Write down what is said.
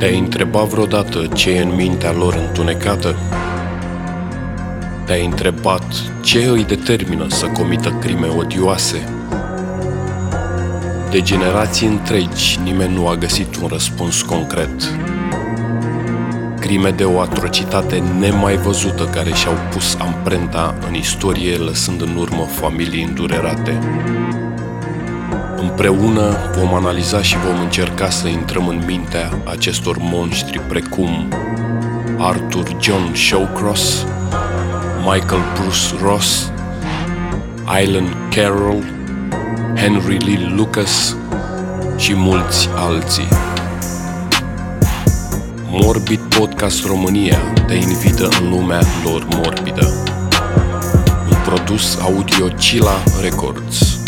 Te-ai întrebat vreodată ce e în mintea lor întunecată? Te-ai întrebat ce îi determină să comită crime odioase? De generații întregi nimeni nu a găsit un răspuns concret. Crime de o atrocitate nemai văzută care și-au pus amprenta în istorie lăsând în urmă familii îndurerate. Împreună vom analiza și vom încerca să intrăm în mintea acestor monștri precum Arthur John Shawcross, Michael Bruce Ross, Alan Carroll, Henry Lee Lucas și mulți alții. Morbid Podcast România te invită în lumea lor morbidă. Un produs audio Cila Records.